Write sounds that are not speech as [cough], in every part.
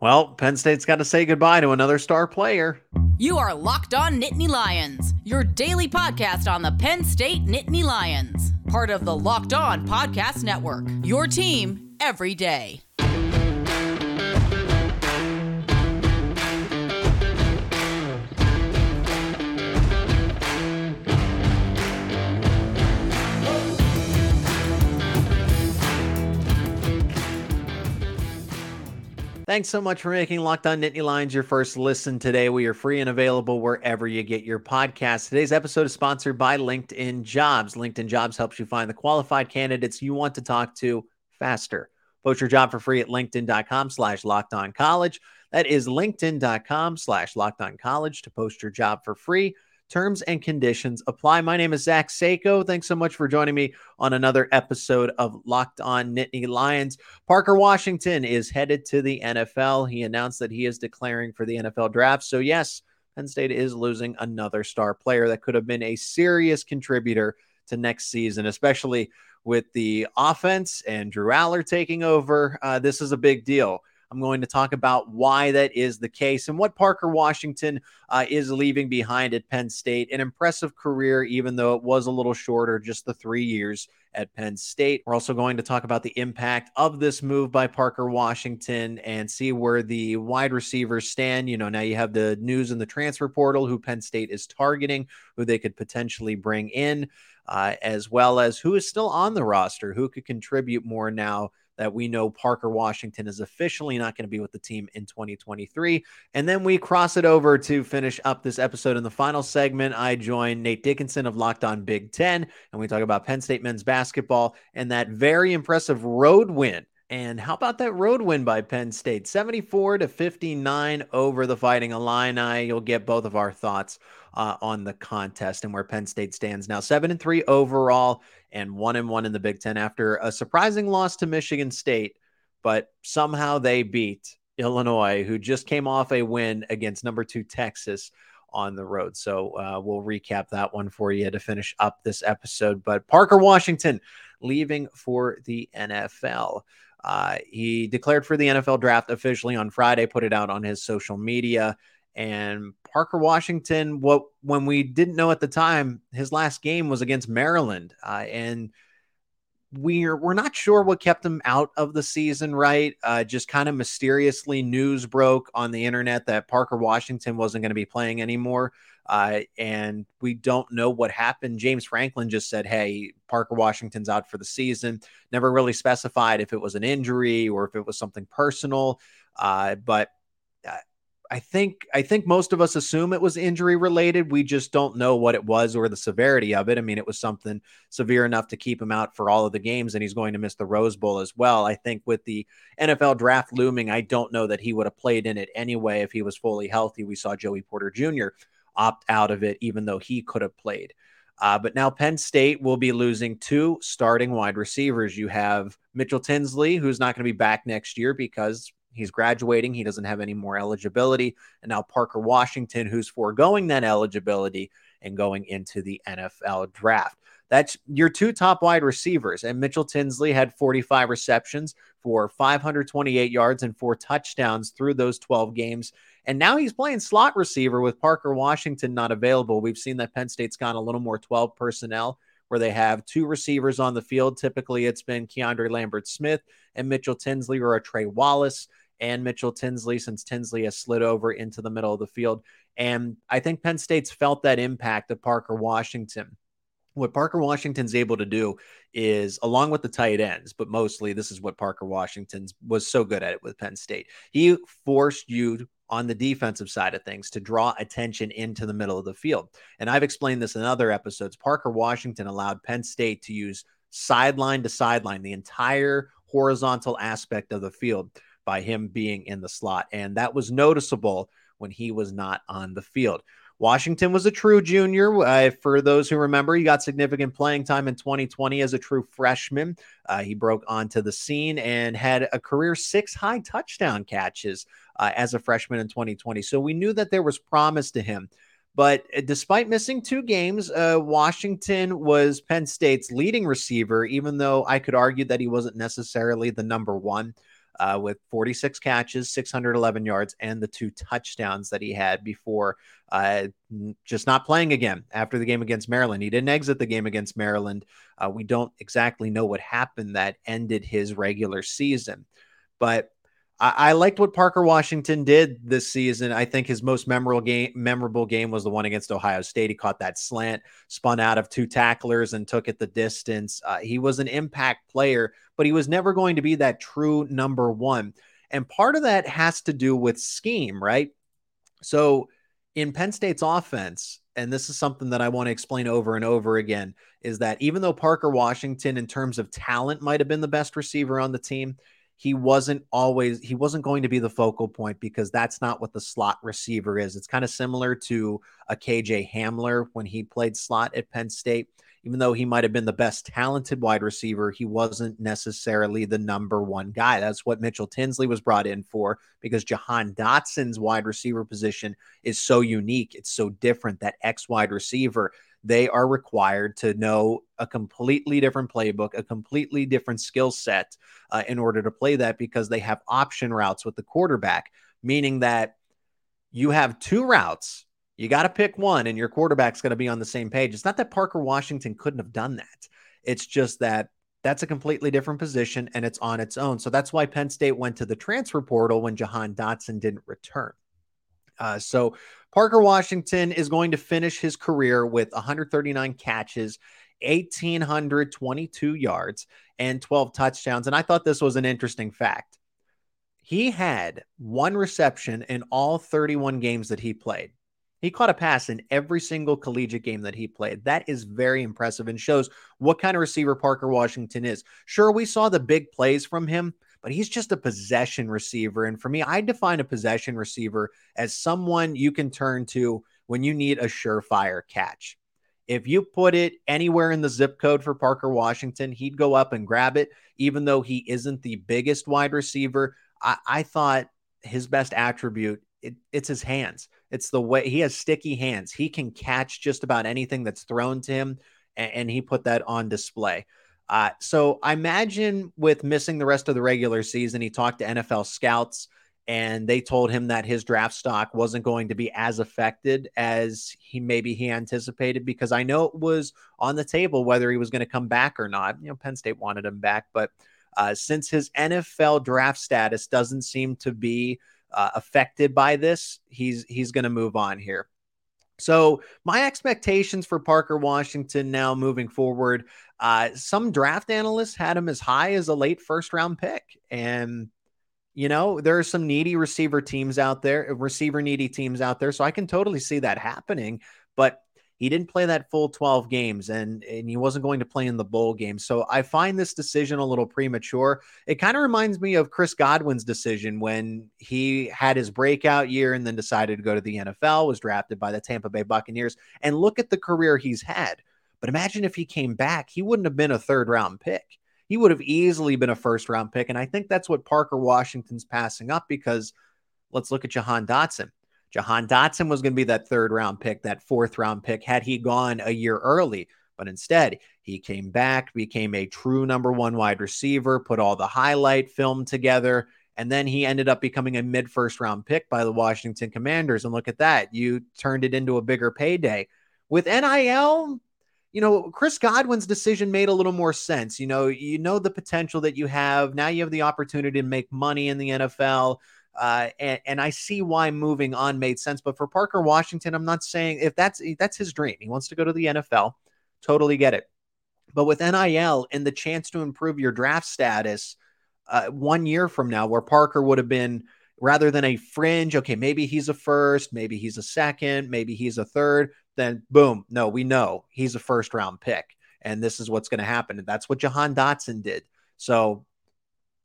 Well, Penn State's got to say goodbye to another star player. You are Locked On Nittany Lions, your daily podcast on the Penn State Nittany Lions, part of the Locked On Podcast Network. Your team every day. Thanks so much for making Locked On Nittany Lions your first listen today. We are free and available wherever you get your podcasts. Today's episode is sponsored by LinkedIn Jobs. LinkedIn Jobs helps you find the qualified candidates you want to talk to faster. Post your job for free at linkedin.com slash locked on college. That is linkedin.com slash locked on college to post your job for free. Terms and conditions apply. My name is Zach Seyko. Thanks so much for joining me on another episode of Locked On Nittany Lions. Parker Washington is headed to the NFL. He announced that he is declaring for the NFL draft. So, yes, Penn State is losing another star player that could have been a serious contributor to next season, especially with the offense and Drew Allar taking over. Uh, this is a big deal. I'm going to talk about why that is the case and what Parker Washington uh, is leaving behind at Penn State. An impressive career, even though it was a little shorter, just the three years at Penn State. We're also going to talk about the impact of this move by Parker Washington and see where the wide receivers stand. You know, now you have the news in the transfer portal who Penn State is targeting, who they could potentially bring in. Uh, as well as who is still on the roster, who could contribute more now that we know Parker Washington is officially not going to be with the team in 2023. And then we cross it over to finish up this episode. In the final segment, I join Nate Dickinson of Locked On Big Ten, and we talk about Penn State men's basketball and that very impressive road win and how about that road win by Penn State? 74 to 59 over the Fighting Illini. You'll get both of our thoughts uh, on the contest and where Penn State stands now. 7 and 3 overall and 1 and 1 in the Big 10 after a surprising loss to Michigan State, but somehow they beat Illinois who just came off a win against number 2 Texas on the road. So uh, we'll recap that one for you to finish up this episode. But Parker Washington leaving for the NFL. Uh, he declared for the NFL draft officially on Friday, put it out on his social media. And Parker Washington, what when we didn't know at the time, his last game was against Maryland, uh, and we're we're not sure what kept him out of the season. Right, uh, just kind of mysteriously, news broke on the internet that Parker Washington wasn't going to be playing anymore. Uh, and we don't know what happened. James Franklin just said, Hey, Parker Washington's out for the season. Never really specified if it was an injury or if it was something personal. Uh, but I think I think most of us assume it was injury related. We just don't know what it was or the severity of it. I mean, it was something severe enough to keep him out for all of the games, and he's going to miss the Rose Bowl as well. I think with the NFL draft looming, I don't know that he would have played in it anyway if he was fully healthy. We saw Joey Porter Jr opt out of it, even though he could have played. Uh, but now Penn State will be losing two starting wide receivers. You have Mitchell Tinsley, who's not going to be back next year because he's graduating. He doesn't have any more eligibility. And now Parker Washington, who's foregoing that eligibility and going into the NFL draft. That's your two top wide receivers. And Mitchell Tinsley had 45 receptions for 528 yards and four touchdowns through those 12 games. And now he's playing slot receiver with Parker Washington not available. We've seen that Penn State's gone a little more 12 personnel where they have two receivers on the field. Typically, it's been Keandre Lambert Smith and Mitchell Tinsley or a Trey Wallace and Mitchell Tinsley since Tinsley has slid over into the middle of the field. And I think Penn State's felt that impact of Parker Washington. What Parker Washington's able to do is, along with the tight ends, but mostly this is what Parker Washington's was so good at it with Penn State. He forced you on the defensive side of things to draw attention into the middle of the field. And I've explained this in other episodes. Parker Washington allowed Penn State to use sideline to sideline, the entire horizontal aspect of the field by him being in the slot. And that was noticeable when he was not on the field. Washington was a true junior. Uh, for those who remember, he got significant playing time in 2020 as a true freshman. Uh, he broke onto the scene and had a career six high touchdown catches uh, as a freshman in 2020. So we knew that there was promise to him. But uh, despite missing two games, uh, Washington was Penn State's leading receiver, even though I could argue that he wasn't necessarily the number one. uh, with 46 catches, 611 yards, and the two touchdowns that he had before uh, just not playing again after the game against Maryland. He didn't exit the game against Maryland. Uh, we don't exactly know what happened that ended his regular season, but I, I liked what Parker Washington did this season. I think his most memorable game, memorable game was the one against Ohio State. He caught that slant, spun out of two tacklers, and took it the distance. Uh, he was an impact player, but he was never going to be that true number one. And part of that has to do with scheme, right? So in Penn State's offense, and this is something that I want to explain over and over again, is that even though Parker Washington, in terms of talent, might have been the best receiver on the team, he wasn't always he wasn't going to be the focal point because that's not what the slot receiver is. It's kind of similar to a KJ Hamler when he played slot at Penn State. Even though he might have been the best talented wide receiver, he wasn't necessarily the number one guy. That's what Mitchell Tinsley was brought in for because Jahan Dotson's wide receiver position is so unique. It's so different. That X wide receiver they are required to know a completely different playbook, a completely different skill set uh, in order to play that because they have option routes with the quarterback, meaning that you have two routes. You got to pick one, and your quarterback's going to be on the same page. It's not that Parker Washington couldn't have done that. It's just that that's a completely different position and it's on its own. So that's why Penn State went to the transfer portal when Jahan Dotson didn't return. Uh, so Parker Washington is going to finish his career with 139 catches, 1,822 yards, and 12 touchdowns. And I thought this was an interesting fact. He had one reception in all 31 games that he played. He caught a pass in every single collegiate game that he played. That is very impressive and shows what kind of receiver Parker Washington is. Sure, we saw the big plays from him, but he's just a possession receiver. And for me, I define a possession receiver as someone you can turn to when you need a surefire catch. If you put it anywhere in the zip code for Parker Washington, he'd go up and grab it, even though he isn't the biggest wide receiver. I, I thought his best attribute it, it's his hands. It's the way he has sticky hands. He can catch just about anything that's thrown to him, and, and he put that on display. Uh, so I imagine with missing the rest of the regular season, he talked to NFL scouts and they told him that his draft stock wasn't going to be as affected as he maybe he anticipated because I know it was on the table whether he was going to come back or not. You know, Penn State wanted him back, but uh, since his NFL draft status doesn't seem to be uh, affected by this, he's he's going to move on here. So, my expectations for Parker Washington now moving forward, uh, some draft analysts had him as high as a late first round pick. And, you know, there are some needy receiver teams out there, receiver needy teams out there. So I can totally see that happening. But he didn't play that full 12 games and, and he wasn't going to play in the bowl game. So I find this decision a little premature. It kind of reminds me of Chris Godwin's decision when he had his breakout year and then decided to go to the NFL, was drafted by the Tampa Bay Buccaneers. And look at the career he's had. But imagine if he came back, he wouldn't have been a third round pick. He would have easily been a first round pick. And I think that's what Parker Washington's passing up because let's look at Jahan Dotson. Jahan Dotson was going to be that third round pick, that fourth round pick, had he gone a year early. But instead, he came back, became a true number one wide receiver, put all the highlight film together, and then he ended up becoming a mid first round pick by the Washington Commanders. And look at that. You turned it into a bigger payday. With NIL, you know, Chris Godwin's decision made a little more sense. You know, you know the potential that you have. Now you have the opportunity to make money in the NFL. Uh, and, and I see why moving on made sense. But for Parker Washington, I'm not saying if that's that's his dream. He wants to go to the NFL. Totally get it. But with NIL and the chance to improve your draft status uh, one year from now, where Parker would have been rather than a fringe, okay, maybe he's a first, maybe he's a second, maybe he's a third, then boom, no, we know he's a first round pick. And this is what's going to happen. And that's what Jahan Dotson did. So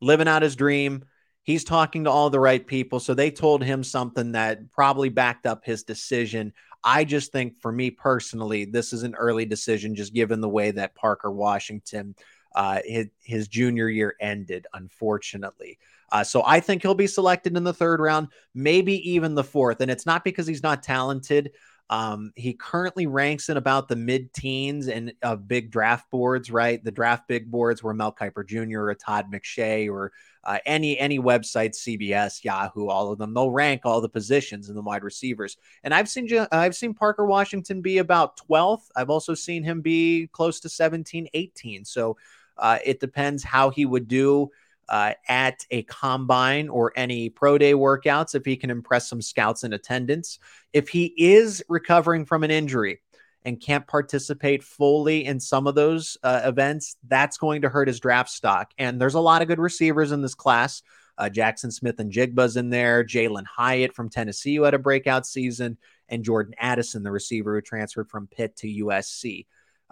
living out his dream, he's talking to all the right people. So they told him something that probably backed up his decision. I just think for me personally, this is an early decision, just given the way that Parker Washington, uh, his, his junior year ended, unfortunately. Uh, so I think he'll be selected in the third round, maybe even the fourth. And it's not because he's not talented. Um, he currently ranks in about the mid teens and of big draft boards, right? The draft big boards where Mel Kiper Jr. or Todd McShay or uh, any any website, CBS, Yahoo, all of them, they'll rank all the positions in the wide receivers. And I've seen I've seen Parker Washington be about 12th. I've also seen him be close to 17, 18. So uh, it depends how he would do uh, at a combine or any pro day workouts if he can impress some scouts in attendance. If he is recovering from an injury and can't participate fully in some of those uh, events, that's going to hurt his draft stock. And there's a lot of good receivers in this class. Uh, Jaxon Smith-Njigba's in there, Jalin Hyatt from Tennessee, who had a breakout season, and Jordan Addison, the receiver who transferred from Pitt to USC.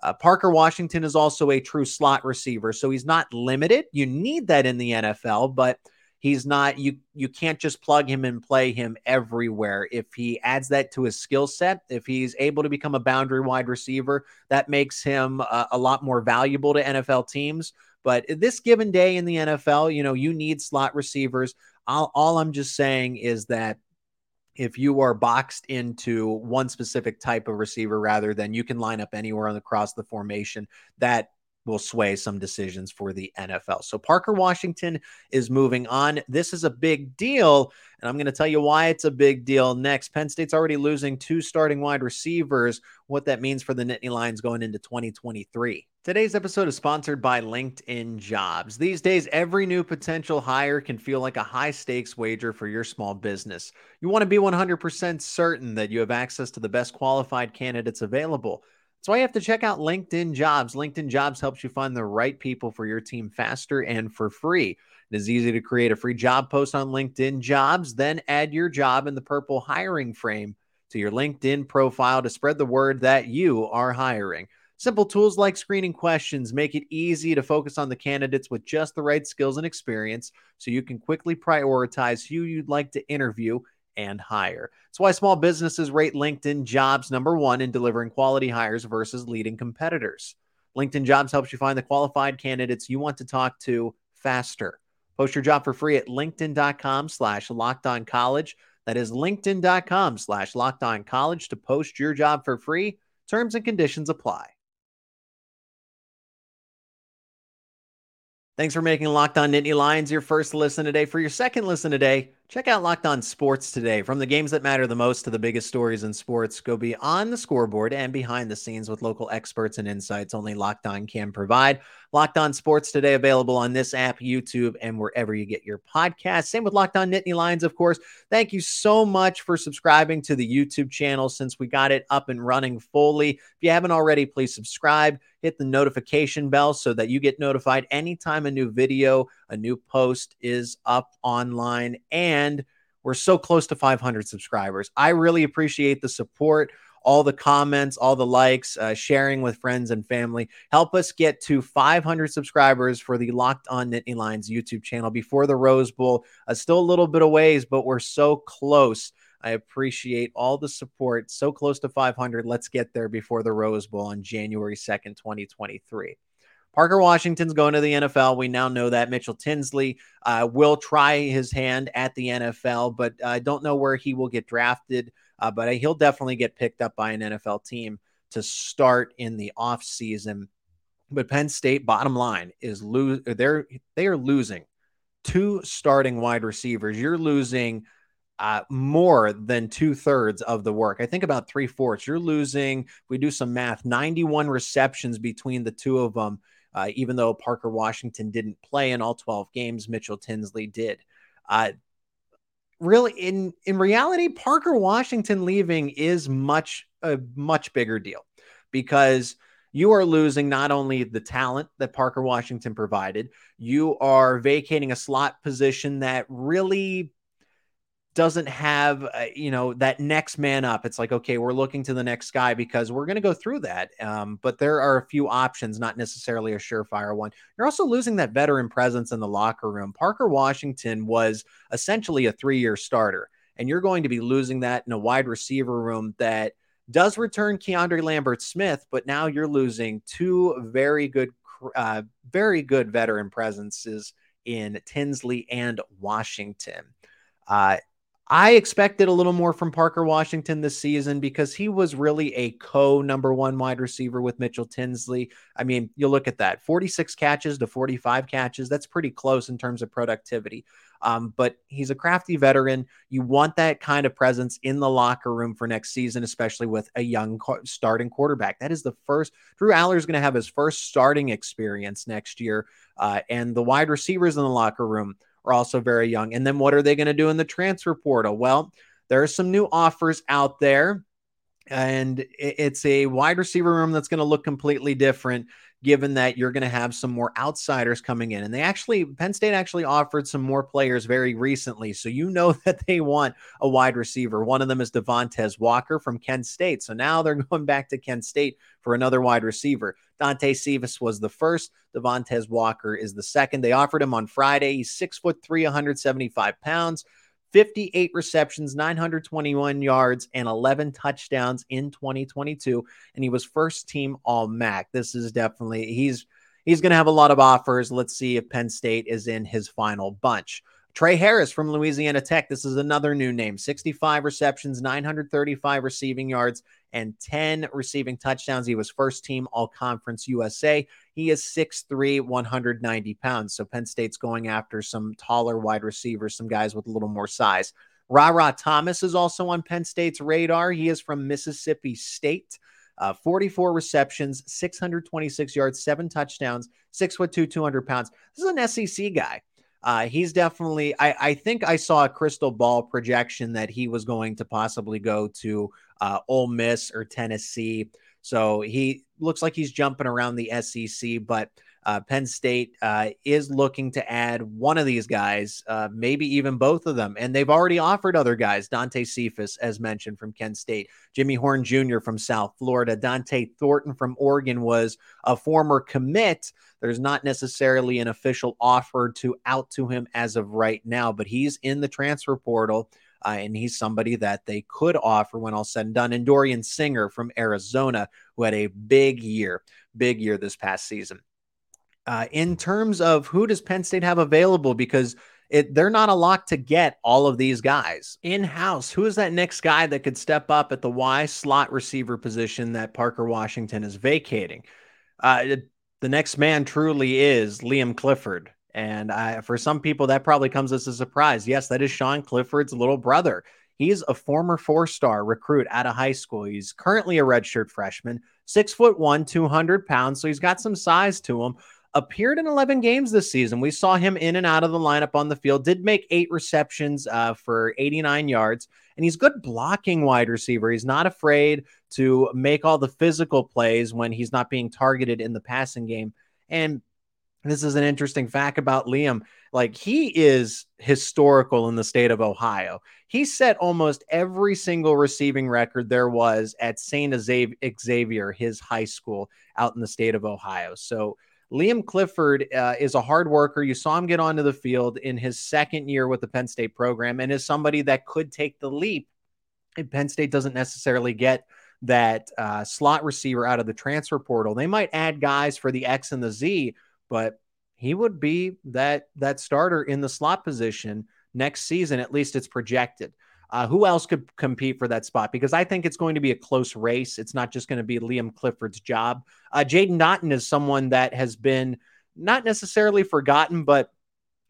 Uh, Parker Washington is also a true slot receiver, so he's not limited. You need that in the NFL, but he's not. You you can't just plug him and play him everywhere. If he adds that to his skill set, if he's able to become a boundary wide receiver, that makes him a, a lot more valuable to NFL teams. But this given day in the NFL, you know, you need slot receivers. All, all I'm just saying is that if you are boxed into one specific type of receiver rather than you can line up anywhere on across the formation that will sway some decisions for the NFL. So Parker Washington is moving on. This is a big deal, and I'm going to tell you why it's a big deal next. Penn State's already losing two starting wide receivers, what that means for the Nittany Lions going into 2023. Today's episode is sponsored by LinkedIn Jobs. These days, every new potential hire can feel like a high stakes wager for your small business. You want to be 100% certain that you have access to the best qualified candidates available. That's why you have to check out LinkedIn Jobs. LinkedIn Jobs helps you find the right people for your team faster and for free. It is easy to create a free job post on LinkedIn Jobs, then add your job in the purple hiring frame to your LinkedIn profile to spread the word that you are hiring. Simple tools like screening questions make it easy to focus on the candidates with just the right skills and experience so you can quickly prioritize who you'd like to interview and hire. That's why small businesses rate LinkedIn jobs number one in delivering quality hires versus leading competitors. LinkedIn jobs helps you find the qualified candidates you want to talk to faster. Post your job for free at linkedin.com slash locked on college. That is linkedin.com slash locked on college to post your job for free. Terms and conditions apply. Thanks for making Locked On Nittany Lions your first listen today. For your second listen today, check out Locked On Sports today. From the games that matter the most to the biggest stories in sports, go beyond the scoreboard and behind the scenes with local experts and insights only Locked On can provide. Locked On Sports today available on this app, YouTube, and wherever you get your podcast. Same with Locked On Nittany Lions, of course. Thank you so much for subscribing to the YouTube channel since we got it up and running fully. If you haven't already, please subscribe, hit the notification bell so that you get notified anytime a new video, a new post is up online. And we're so close to 500 subscribers. I really appreciate the support all the comments, all the likes, uh, sharing with friends and family. Help us get to 500 subscribers for the Locked On Nittany Lions YouTube channel before the Rose Bowl. Uh, still a little bit of ways, but we're so close. I appreciate all the support. So close to 500. Let's get there before the Rose Bowl on January 2nd, 2023. Parker Washington's going to the NFL. We now know that Mitchell Tinsley uh, will try his hand at the NFL, but I don't know where he will get drafted uh, but he'll definitely get picked up by an NFL team to start in the offseason. But Penn State, bottom line, is lose. They're they are losing two starting wide receivers. You're losing uh, more than two thirds of the work. I think about three fourths. You're losing. we do some math. 91 receptions between the two of them. Uh, even though Parker Washington didn't play in all 12 games, Mitchell Tinsley did. Uh, really in in reality Parker Washington leaving is much a much bigger deal because you are losing not only the talent that Parker Washington provided, you are vacating a slot position that really doesn't have uh, you know that next man up. It's like okay we're looking to the next guy because we're going to go through that um, but there are a few options not necessarily a surefire one. You're also losing that veteran presence in the locker room. Parker washington was essentially a three-year starter and you're going to be losing that in a wide receiver room that does return keandre lambert smith but now you're losing two very good uh, very good veteran presences in tinsley and washington. Uh, I expected a little more from Parker Washington this season because he was really a co number one wide receiver with Mitchell Tinsley. I mean, you look at that 46 catches to 45 catches. That's pretty close in terms of productivity. Um, but he's a crafty veteran. You want that kind of presence in the locker room for next season, especially with a young starting quarterback. That is the first. Drew Allar is going to have his first starting experience next year. Uh, and the wide receivers in the locker room are also very young. And then what are they going to do in the transfer portal? Well, there are some new offers out there, and it's a wide receiver room that's going to look completely different given that you're going to have some more outsiders coming in. And they actually, Penn State actually offered some more players very recently. So you know [laughs] that they want a wide receiver. One of them is Devontae Walker from Kent State. So now they're [laughs] going back to Kent State for another wide receiver. Dante Cephas was the first. Devontae Walker is the second. They offered him on Friday. He's six foot three, 175 pounds. 58 receptions, 921 yards, and 11 touchdowns in 2022. And he was first team All MAC. This is definitely, he's, he's going to have a lot of offers. Let's see if Penn State is in his final bunch. Trey Harris from Louisiana Tech. This is another new name 65 receptions, 935 receiving yards, and 10 receiving touchdowns. He was first team All Conference USA. He is 6'3, 190 pounds. So Penn State's going after some taller wide receivers, some guys with a little more size. Rara Thomas is also on Penn State's radar. He is from Mississippi State. Uh, 44 receptions, 626 yards, seven touchdowns, six foot two, 200 pounds. This is an SEC guy. Uh, he's definitely, I, I think I saw a crystal ball projection that he was going to possibly go to uh, Ole Miss or Tennessee. So he looks like he's jumping around the SEC, but uh, Penn State uh, is looking to add one of these guys, uh, maybe even both of them. And they've already offered other guys Dante Cephas, as mentioned, from Kent State, Jimmy Horn Jr. from South Florida, Dante Thornton from Oregon was a former commit. There's not necessarily an official offer to out to him as of right now, but he's in the transfer portal. Uh, and he's somebody that they could offer when all said and done. And Dorian Singer from Arizona, who had a big year, big year this past season. Uh, in terms of who does Penn State have available, because it, they're not a lock to get all of these guys in house. Who is that next guy that could step up at the Y slot receiver position that Parker Washington is vacating? Uh, the next man truly is Liam Clifford. And I, for some people, that probably comes as a surprise. Yes, that is Sean Clifford's little brother. He's a former four star recruit out of high school. He's currently a redshirt freshman, six foot one, 200 pounds. So he's got some size to him appeared in 11 games this season. We saw him in and out of the lineup on the field, did make eight receptions uh, for 89 yards, and he's good blocking wide receiver. He's not afraid to make all the physical plays when he's not being targeted in the passing game. And this is an interesting fact about Liam. Like he is historical in the state of Ohio. He set almost every single receiving record there was at St. Xavier, his high school out in the state of Ohio. So Liam Clifford uh, is a hard worker. You saw him get onto the field in his second year with the Penn State program and is somebody that could take the leap. If Penn State doesn't necessarily get that uh, slot receiver out of the transfer portal, they might add guys for the X and the Z, but he would be that that starter in the slot position next season. At least it's projected. Uh, who else could compete for that spot? Because I think it's going to be a close race. It's not just going to be Liam Clifford's job. Uh, Jaden Naughton is someone that has been not necessarily forgotten, but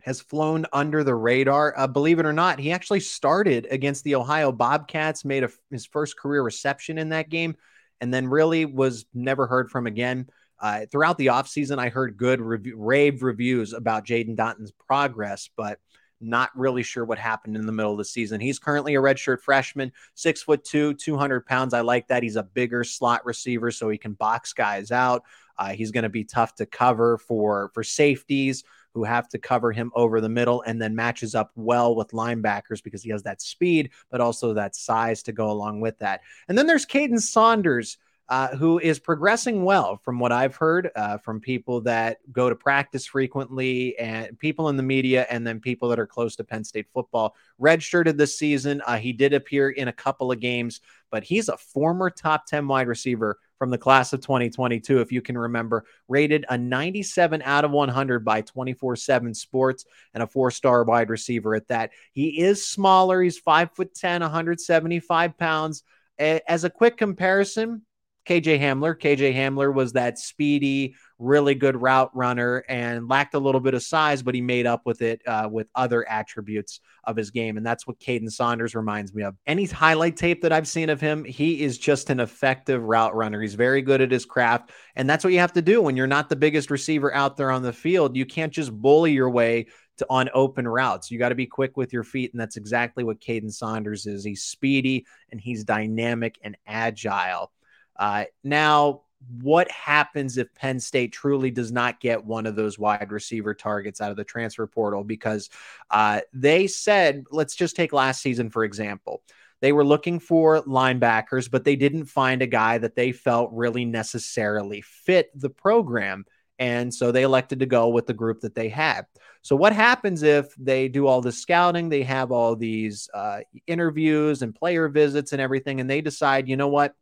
has flown under the radar. Uh, believe it or not, he actually started against the Ohio Bobcats, made a, his first career reception in that game, and then really was never heard from again. Uh, throughout the offseason, I heard good review, rave reviews about Jaden Naughton's progress, but – not really sure what happened in the middle of the season. He's currently a redshirt freshman, six foot two, 200 pounds. I like that. He's a bigger slot receiver, so he can box guys out. Uh, he's going to be tough to cover for for safeties who have to cover him over the middle and then matches up well with linebackers because he has that speed, but also that size to go along with that. And then there's Kaden Saunders, uh, who is progressing well from what I've heard uh, from people that go to practice frequently and people in the media, and then people that are close to Penn State football. Redshirted this season. Uh, he did appear in a couple of games, but he's a former top 10 wide receiver from the class of 2022, if you can remember, rated a 97 out of 100 by 24 7 Sports and a four star wide receiver at that. He is smaller. He's 5'10, 175 pounds. As a quick comparison, KJ Hamler. KJ Hamler was that speedy, really good route runner and lacked a little bit of size, but he made up with it uh, with other attributes of his game. And that's what Kaden Saunders reminds me of. Any highlight tape that I've seen of him, he is just an effective route runner. He's very good at his craft. And that's what you have to do when you're not the biggest receiver out there on the field. You can't just bully your way to on open routes. You got to be quick with your feet. And that's exactly what Kaden Saunders is. He's speedy and he's dynamic and agile. Uh, now, what happens if Penn State truly does not get one of those wide receiver targets out of the transfer portal? Because uh, they said, let's just take last season, for example. They were looking for linebackers, but they didn't find a guy that they felt really necessarily fit the program. And so they elected to go with the group that they had. So, what happens if they do all the scouting? They have all these uh, interviews and player visits and everything, and they decide, you know what?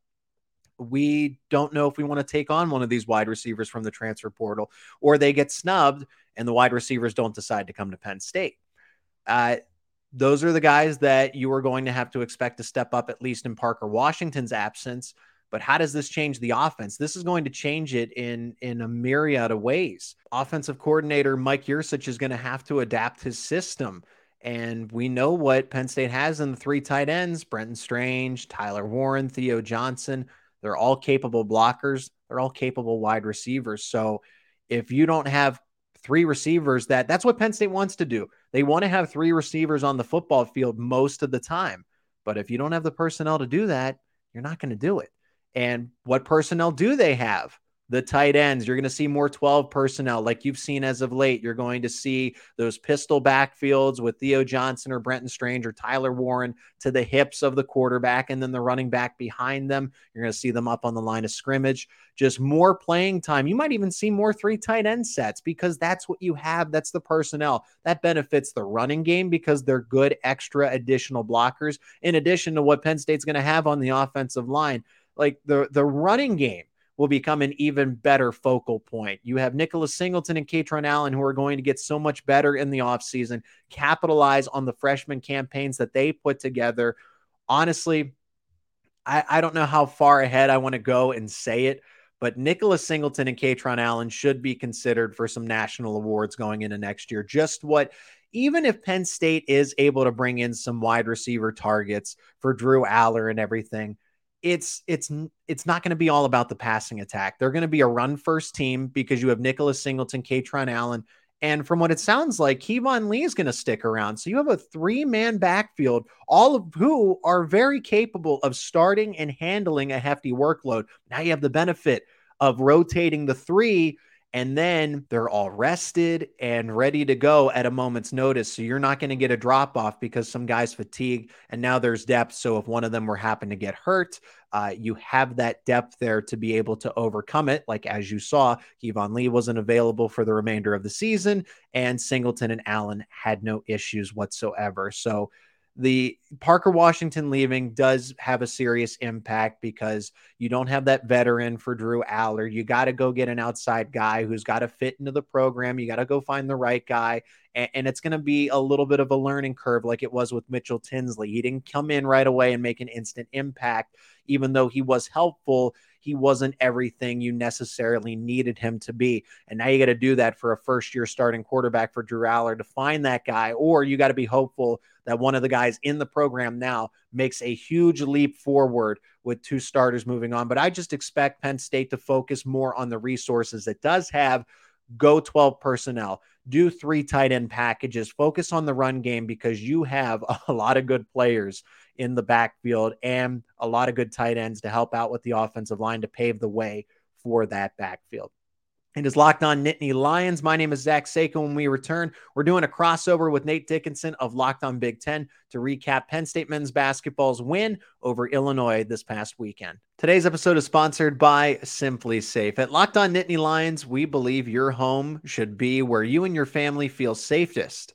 We don't know if we want to take on one of these wide receivers from the transfer portal, or they get snubbed and the wide receivers don't decide to come to Penn State. Uh, those are the guys that you are going to have to expect to step up, at least in Parker Washington's absence. But how does this change the offense? This is going to change it in in a myriad of ways. Offensive coordinator Mike Yurcich is going to have to adapt his system. And we know what Penn State has in the three tight ends Brenton Strange, Tyler Warren, Theo Johnson. They're all capable blockers. They're all capable wide receivers. So if you don't have three receivers that that's what Penn State wants to do. They want to have three receivers on the football field most of the time. But if you don't have the personnel to do that, you're not going to do it. And what personnel do they have? The tight ends. You're going to see more 12 personnel like you've seen as of late. You're going to see those pistol backfields with Theo Johnson or Brenton Strange or Tyler Warren to the hips of the quarterback and then the running back behind them. You're going to see them up on the line of scrimmage. Just more playing time. You might even see more three tight end sets because that's what you have. That's the personnel. That benefits the running game because they're good extra additional blockers in addition to what Penn State's going to have on the offensive line. Like the the running game will become an even better focal point. You have Nicholas Singleton and Kaytron Allen who are going to get so much better in the offseason, capitalize on the freshman campaigns that they put together. Honestly, I, I don't know how far ahead I want to go and say it, but Nicholas Singleton and Kaytron Allen should be considered for some national awards going into next year. Just what even if Penn State is able to bring in some wide receiver targets for Drew Allar and everything, it's it's it's not going to be all about the passing attack. They're going to be a run first team because you have Nicholas Singleton, Kaytron Allen, and from what it sounds like, Keyvone Lee is going to stick around. So you have a three man backfield, all of who are very capable of starting and handling a hefty workload. Now you have the benefit of rotating the three and then they're all rested and ready to go at a moment's notice. So you're not going to get a drop off because some guys fatigue and now there's depth. So if one of them were happen to get hurt, uh, you have that depth there to be able to overcome it. Like as you saw, Keyvone Lee wasn't available for the remainder of the season, and Singleton and Allen had no issues whatsoever. So the Parker Washington leaving does have a serious impact because you don't have that veteran for Drew Allar. You got to go get an outside guy who's got to fit into the program. You got to go find the right guy. And, and it's going to be a little bit of a learning curve like it was with Mitchell Tinsley. He didn't come in right away and make an instant impact, even though he was helpful he wasn't everything you necessarily needed him to be. And now you got to do that for a first year starting quarterback for Drew Allar to find that guy, or you got to be hopeful that one of the guys in the program now makes a huge leap forward with two starters moving on. But I just expect Penn State to focus more on the resources it does have. Go 12 personnel, do three tight end packages, focus on the run game because you have [laughs] a lot of good players in the backfield and a lot of good tight ends to help out with the offensive line to pave the way for that backfield. And It is Locked On Nittany Lions. My name is Zach Seyko. When we return, we're doing a crossover with Nate Dickinson of Locked On Big Ten to recap Penn State men's basketball's win over Illinois this past weekend. Today's episode is sponsored by SimpliSafe. At Locked On Nittany Lions, we believe your home should be where you and your family feel safest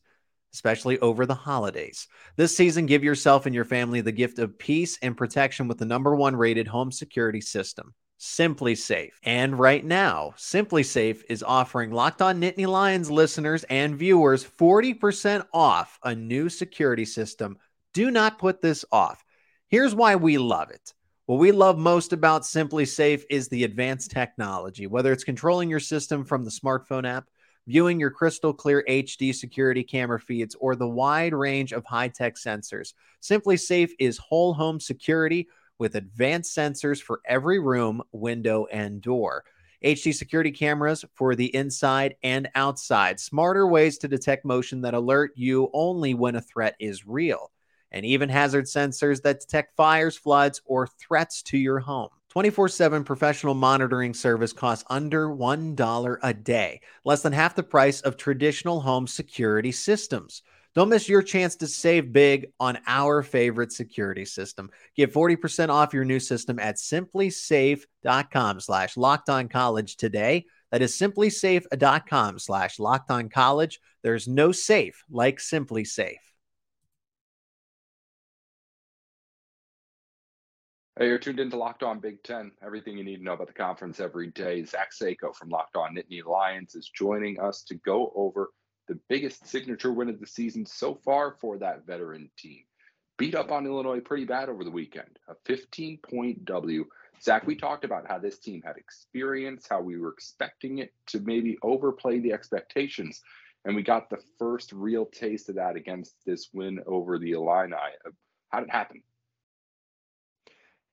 especially over the holidays. This season, give yourself and your family the gift of peace and protection with the number one rated home security system. SimpliSafe. And right now, SimpliSafe is offering Locked On Nittany Lions listeners and viewers 40% off a new security system. Do not put this off. Here's why we love it. What we love most about SimpliSafe is the advanced technology, whether it's controlling your system from the smartphone app, viewing your crystal clear HD security camera feeds, or the wide range of high tech sensors. SimpliSafe is whole home security with advanced sensors for every room, window, and door. HD security cameras for the inside and outside, smarter ways to detect motion that alert you only when a threat is real, and even hazard sensors that detect fires, floods, or threats to your home. 24 7 professional monitoring service costs under $1 a day, less than half the price of traditional home security systems. Don't miss your chance to save big on our favorite security system. Get 40% off your new system at simplisafe.com slash locked on college today. That is simplisafe.com slash locked on college. There's no safe like SimpliSafe. Hey, you're tuned into Locked On Big Ten. Everything you need to know about the conference every day. Zach Seyko from Locked On Nittany Lions is joining us to go over the biggest signature win of the season so far for that veteran team. Beat up on Illinois pretty bad over the weekend, a 15 point W. Zach, we talked about how this team had experience, how we were expecting it to maybe overplay the expectations. And we got the first real taste of that against this win over the Illini. How did it happen?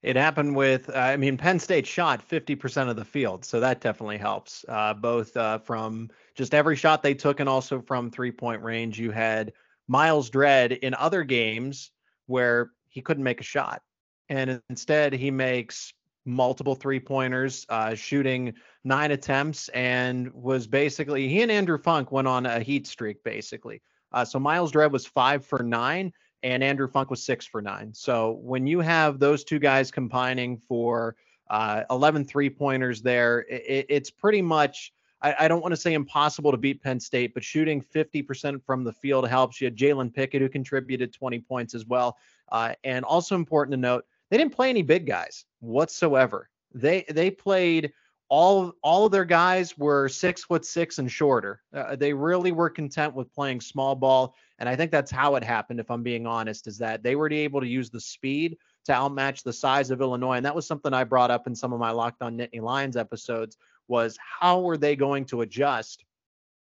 It happened with, uh, I mean, Penn State shot 50% of the field. So that definitely helps, uh, both uh, from just every shot they took and also from three point range. You had Myles Dread in other games where he couldn't make a shot. And instead, he makes multiple three pointers, uh, shooting nine attempts, and was basically he and Andrew Funk went on a heat streak, basically. Uh, so Myles Dread was five for nine, and Andrew Funk was six for nine. So when you have those two guys combining for uh, 11 three pointers there, it, it's pretty much I, I don't want to say impossible to beat Penn State, but shooting 50% from the field helps. You had Jalen Pickett who contributed 20 points as well. Uh, and also important to note, they didn't play any big guys whatsoever. They they played all all of their guys were six foot six and shorter. Uh, they really were content with playing small ball, and I think that's how it happened. If I'm being honest, is that they were able to use the speed to outmatch the size of Illinois, and that was something I brought up in some of my Locked On Nittany Lions episodes was how were they going to adjust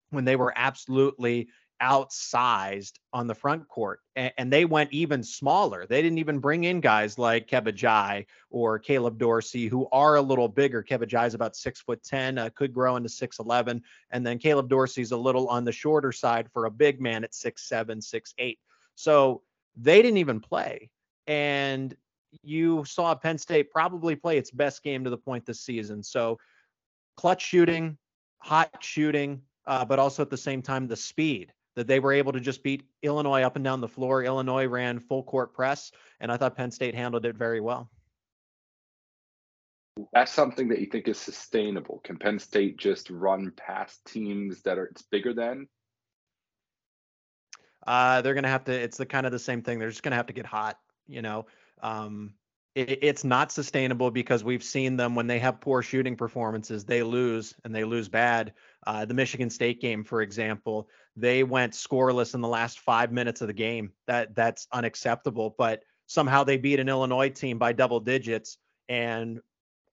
when they were absolutely outsized on the front court and, and, they went even smaller. They didn't even bring in guys like Kebba or Caleb Dorsey, who are a little bigger. Kebba is about six foot 10, uh, could grow into 6'11. And then Caleb Dorsey's a little on the shorter side for a big man at six seven, six eight. So they didn't even play. And you saw Penn State probably play its best game to the point this season. So clutch shooting, hot shooting, uh, but also at the same time the speed that they were able to just beat Illinois up and down the floor. Illinois ran full court press, and I thought Penn State handled it very well. That's something that you think is sustainable. Can Penn State just run past teams that are it's bigger than? Uh, they're gonna have to. It's the kind of the same thing. They're just gonna have to get hot. You know, um, it, it's not sustainable because we've seen them when they have poor shooting performances, they lose and they lose bad. Uh, the Michigan State game, for example, they went scoreless in the last five minutes of the game. That that's unacceptable. But somehow they beat an Illinois team by double digits, and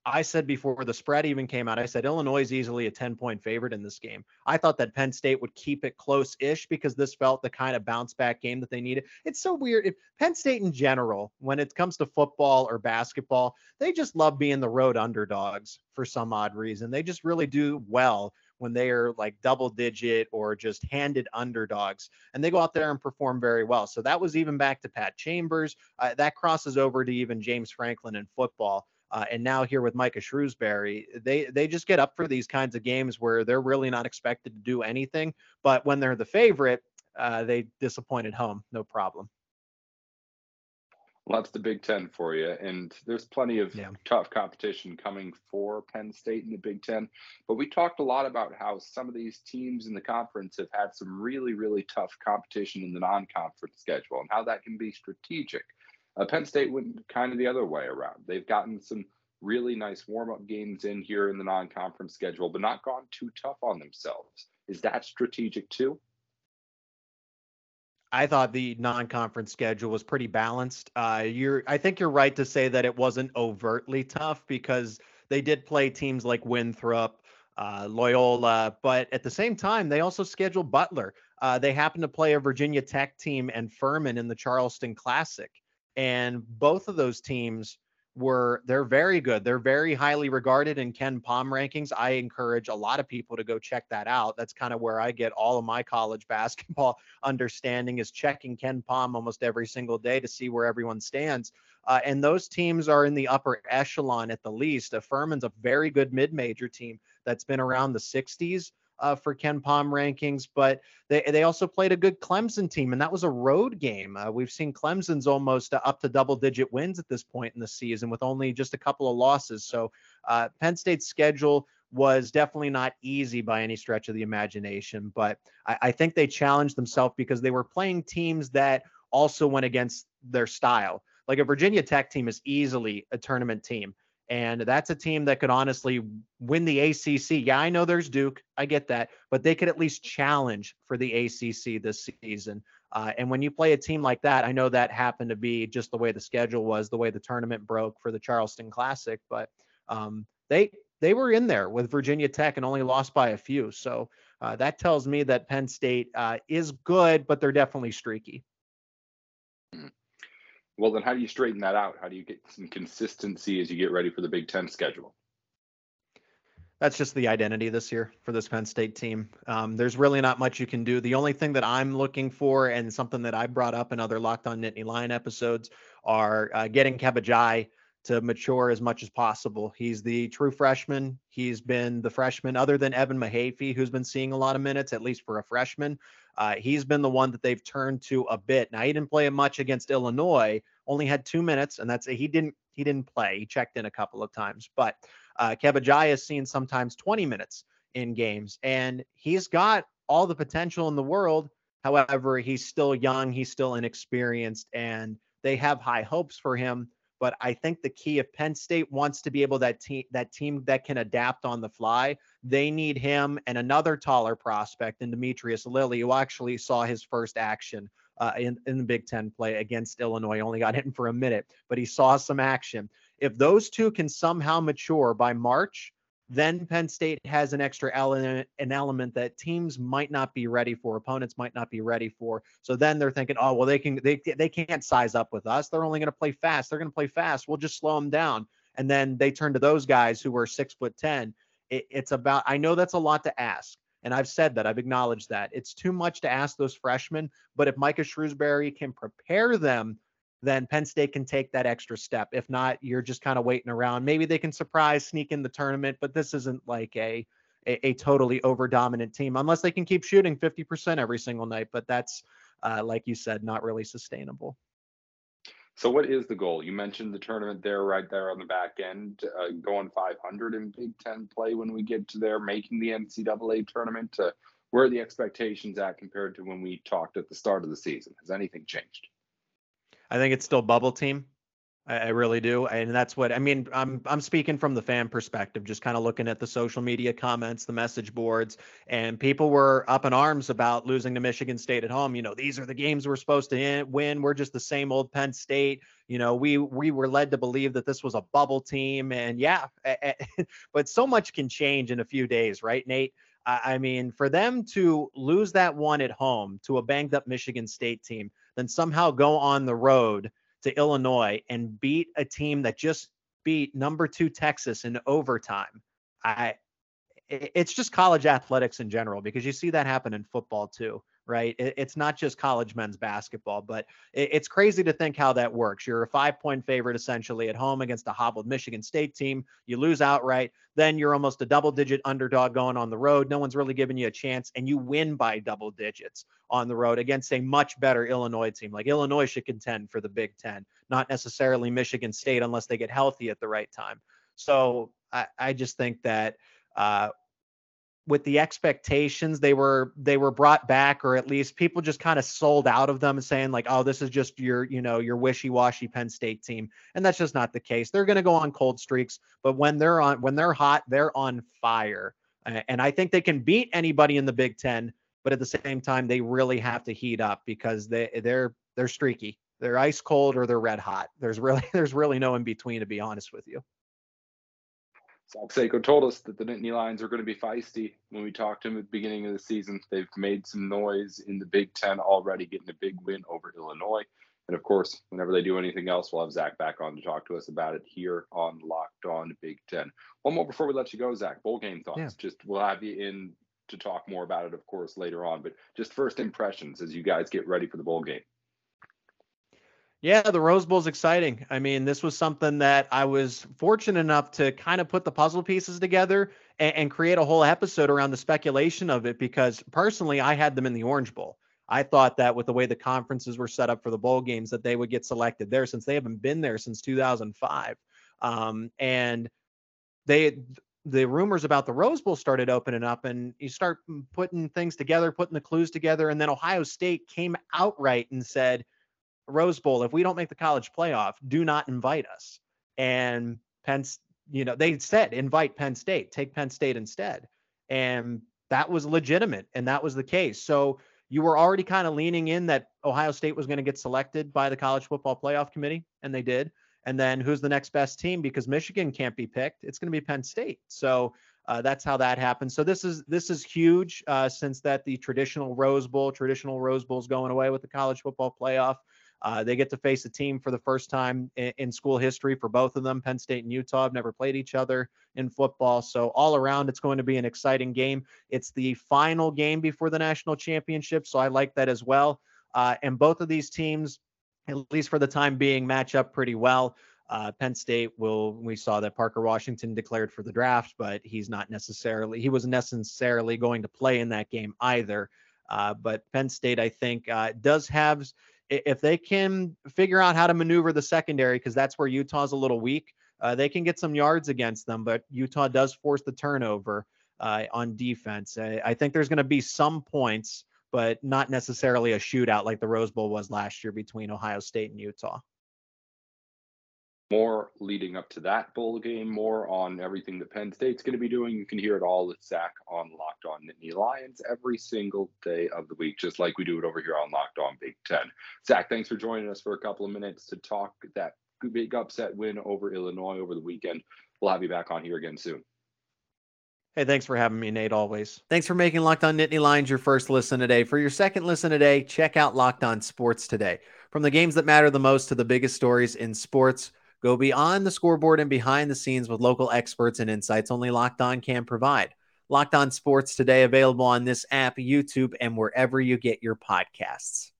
I said before the spread even came out, I said Illinois is easily a 10 point favorite in this game. I thought that Penn State would keep it close ish because this felt the kind of bounce back game that they needed. It's so weird. If Penn State in general, when it comes to football or basketball, they just love being the road underdogs for some odd reason. They just really do well when they are like double digit or just handed underdogs and they go out there and perform very well. So that was even back to Pat Chambers. Uh, that crosses over to even James Franklin in football. Uh, and now here with Micah Shrewsberry, they they just get up for these kinds of games where they're really not expected to do anything. But when they're the favorite, uh, they disappoint at home, no problem. Well, that's the Big Ten for you, and there's plenty of yeah. tough competition coming for Penn State in the Big Ten. But we talked a lot about how some of these teams in the conference have had some really, really tough competition in the non-conference schedule, and how that can be strategic. Uh, Penn State went kind of the other way around. They've gotten some really nice warm up games in here in the non conference schedule, but not gone too tough on themselves. Is that strategic too? I thought the non-conference schedule was pretty balanced. Uh, you're, I think you're right to say that it wasn't overtly tough because they did play teams like Winthrop, uh, Loyola, but at the same time, they also scheduled Butler. Uh, they happened to play a Virginia Tech team and Furman in the Charleston Classic, and both of those teams were they're very good. They're very highly regarded in KenPom rankings. I encourage a lot of people to go check that out. That's kind of where I get all of my college [laughs] basketball understanding is checking KenPom almost every single day to see where everyone stands. Uh, and those teams are in the upper echelon at the least. Uh, Furman's a very good mid-major team that's been around the 60s uh, for Palm rankings, but they they also played a good Clemson team, and that was a road game. Uh, we've seen Clemson's almost up to double digit wins at this point in the season with only just a couple of losses. So uh, Penn State's schedule was definitely not easy by any stretch of the imagination, but I, I think they challenged themselves because they were playing teams that also went against their style. Like a Virginia Tech team is easily a tournament team. And that's a team that could honestly win the ACC. Yeah, I know there's Duke. I get that. But they could at least challenge for the ACC this season. Uh, and when you play a team like that, I know that happened to be just the way the schedule was, the way the tournament broke for the Charleston Classic. But um, they they were in there with Virginia Tech and only lost by a few. So uh, that tells me that Penn State uh, is good, but they're definitely streaky. Well, then how do you straighten that out? How do you get some consistency as you get ready for the Big Ten schedule? That's just the identity this year for this Penn State team. Um, there's really not much you can do. The only thing that I'm looking for, and something that I brought up in other Locked On Nittany Lion episodes, are uh, getting Kebba to mature as much as possible. He's the true freshman. He's been the freshman, other than Evan Mahaffey, who's been seeing a lot of minutes, at least for a freshman. Uh, he's been the one that they've turned to a bit. Now he didn't play much against Illinois, only had two minutes, and that's he didn't he didn't play. He checked in a couple of times, but uh, Kebba has seen sometimes 20 minutes in games, and he's got all the potential in the world. However, he's still young, he's still inexperienced, and they have high hopes for him. But I think the key if Penn State wants to be able that team that team that can adapt on the fly, they need him and another taller prospect in Demetrius Lilly, who actually saw his first action uh, in, in the Big Ten play against Illinois. Only got hit for a minute, but he saw some action. If those two can somehow mature by March, then Penn State has an extra element, an element that teams might not be ready for, opponents might not be ready for. So then they're thinking, oh well, they can they they can't size up with us. They're only going to play fast. They're going to play fast. We'll just slow them down. And then they turn to those guys who were six foot ten. It, it's about. I know that's a lot to ask, and I've said that. I've acknowledged that it's too much to ask those freshmen. But if Micah Shrewsberry can prepare them then Penn State can take that extra step. If not, you're just kind of waiting around. Maybe they can surprise, sneak in the tournament, but this isn't like a a, a totally over dominant team unless they can keep shooting 50% every single night. But that's, uh, like you said, not really sustainable. So, what is the goal? You mentioned the tournament there, right there on the back end, uh, going 500 in Big Ten play when we get to there, making the NCAA tournament. Uh, where are the expectations at compared to when we talked at the start of the season? Has anything changed? I think it's still bubble team. I, really do, and that's what I mean. I'm I'm speaking from the fan perspective, just kind of looking at the social media comments, the message boards, and people were up in arms about losing to Michigan State at home. You know, these are the games we're supposed to win. We're just the same old Penn State. You know, we we were led to believe that this was a bubble team, and yeah, [laughs] but so much can change in a few days, right, Nate? I mean, for them to lose that one at home to a banged up Michigan State team, then somehow go on the road to Illinois and beat a team that just beat number two Texas in overtime. I, it's just college athletics in general because you see that happen in football too right? it's not just college men's basketball, but it's crazy to think how that works. You're a five point favorite essentially at home against a hobbled Michigan State team. You lose outright. Then you're almost a double digit underdog going on the road. No one's really giving you a chance, and you win by double digits on the road against a much better Illinois team. Like Illinois should contend for the Big Ten, not necessarily Michigan State unless they get healthy at the right time. So I, I just think that. Uh, with the expectations they were they were brought back or at least people just kind of sold out of them saying like oh this is just your you know your wishy-washy Penn State team. And that's just not the case. They're going to go on cold streaks but when they're on when they're hot they're on fire. And I think they can beat anybody in the Big 10 but at the same time they really have to heat up because they they're they're streaky. They're ice cold or they're red hot. There's really [laughs] there's really no in between to be honest with you Zach Seyko told us that the Nittany Lions are going to be feisty when we talked to him at the beginning of the season. They've made some noise in the Big Ten already, getting a big win over Illinois. And of course, whenever they do anything else, we'll have Zach back on to talk to us about it here on Locked On Big Ten. One more before we let you go, Zach. Bowl game thoughts. Yeah. Just we'll have you in to talk more about it, of course, later on. But just first impressions as you guys get ready for the bowl game. Yeah, the Rose Bowl is exciting. I mean, this was something that I was fortunate enough to kind of put the puzzle pieces together and, and, create a whole episode around the speculation of it because personally, I had them in the Orange Bowl. I thought that with the way the conferences were set up for the bowl games, that they would get selected there since they haven't been there since 2005. Um, and they the rumors about the Rose Bowl started opening up, and you start putting things together, putting the clues together, and then Ohio State came outright and said Rose Bowl, if we don't make the college playoff, do not invite us. And Penn, you know, they said invite Penn State, take Penn State instead. And that was legitimate and that was the case. So you were already kind of leaning in that Ohio State was going to get selected by the college football playoff committee, and they did. And then who's the next best team? Because Michigan can't be picked. It's going to be Penn State. So uh, that's how that happened. So this is this is huge uh, since that the traditional Rose Bowl, traditional Rose Bowl is going away with the college football playoff. Uh, they get to face a team for the first time in, in, school history for both of them. Penn State and Utah have never played each other in football. So, all around, it's going to be an exciting game. It's the final game before the national championship. So, I like that as well. Uh, and both of these teams, at least for the time being, match up pretty well. Uh, Penn State will. We saw that Parker Washington declared for the draft, but he's not necessarily. He wasn't necessarily going to play in that game either. Uh, but Penn State, I think, uh, does have if they can figure out how to maneuver the secondary, because that's where Utah's a little weak, uh, they can get some yards against them. But Utah does force the turnover uh, on defense. I, I think there's going to be some points, but not necessarily a shootout like the Rose Bowl was last year between Ohio State and Utah more leading up to that bowl game, more on everything that Penn State's going to be doing. You can hear it all with Zach on Locked On Nittany Lions every single day of the week, just like we do it over here on Locked On Big Ten. Zach, thanks for joining us for a couple of minutes to talk that big upset win over Illinois over the weekend. We'll have you back on here again soon. Hey, thanks for having me, Nate, always. Thanks for making Locked On Nittany Lions your first listen today. For your second listen today, check out Locked On Sports today. From the games that matter the most to the biggest stories in sports, Go beyond the scoreboard and behind the scenes with local experts and insights only Locked On can provide. Locked On Sports today available on this app, YouTube, and wherever you get your podcasts.